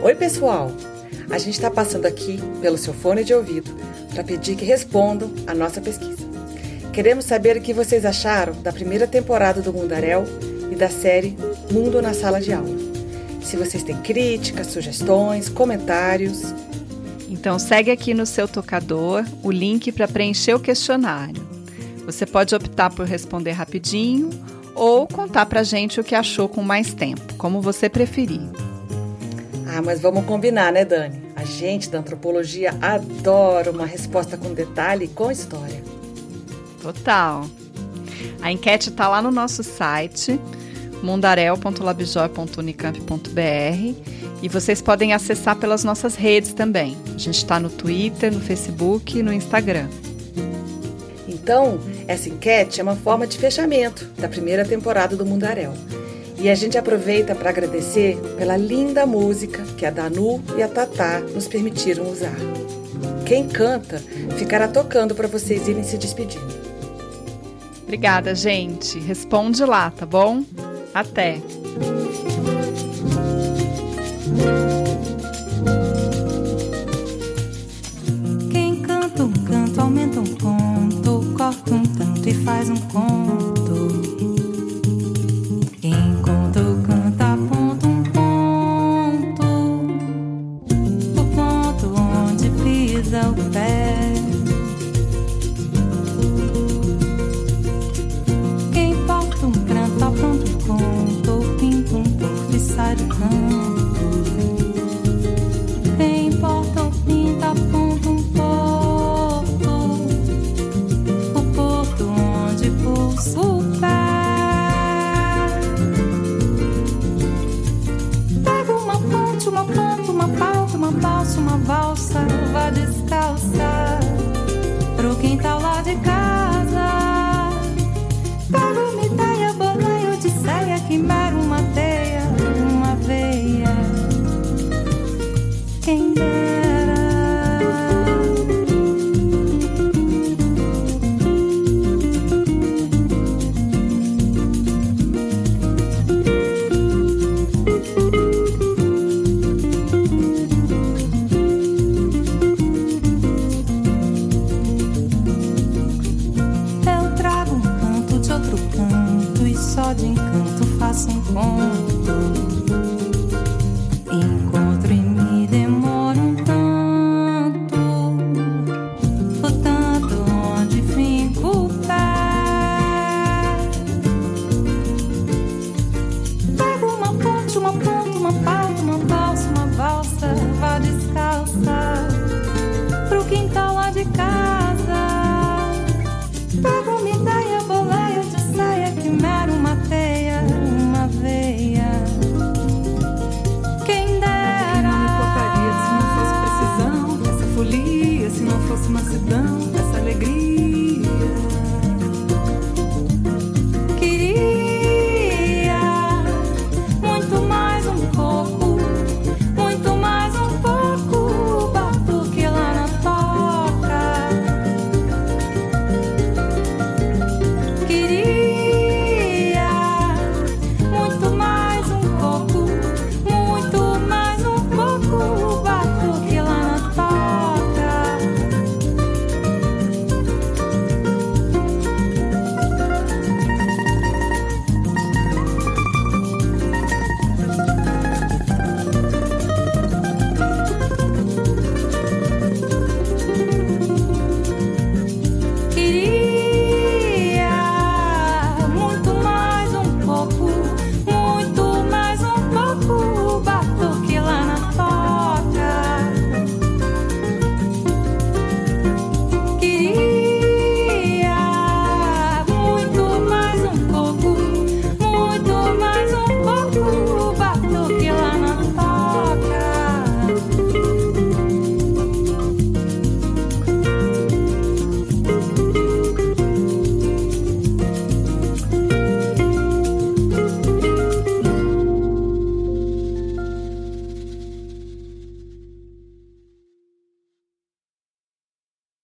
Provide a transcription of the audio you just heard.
Oi, pessoal! A gente está passando aqui pelo seu fone de ouvido para pedir que respondam a nossa pesquisa. Queremos saber o que vocês acharam da primeira temporada do Mundaréu e da série Mundo na Sala de Aula. Se vocês têm críticas, sugestões, comentários. Então segue aqui no seu tocador o link para preencher o questionário. Você pode optar por responder rapidinho ou contar pra gente o que achou com mais tempo, como você preferir. Ah, mas vamos combinar, né, Dani? A gente da antropologia adora uma resposta com detalhe e com história. Total. A enquete está lá no nosso site mundarel.labjoy.unicamp.br e vocês podem acessar pelas nossas redes também. A gente está no Twitter, no Facebook e no Instagram. Então, essa enquete é uma forma de fechamento da primeira temporada do Mundarel. E a gente aproveita para agradecer pela linda música que a Danu e a Tatá nos permitiram usar. Quem canta ficará tocando para vocês irem se despedindo. Obrigada, gente. Responde lá, tá bom? Até! Quem canta um canto aumenta um ponto, corta um tanto e faz um conto. Valsa, vá descalça pro quintal lá de casa. Pega uma ideia, boleia, odisseia, quimera, uma teia, uma veia. Quem dera. Se não fosse mansidão, essa alegria.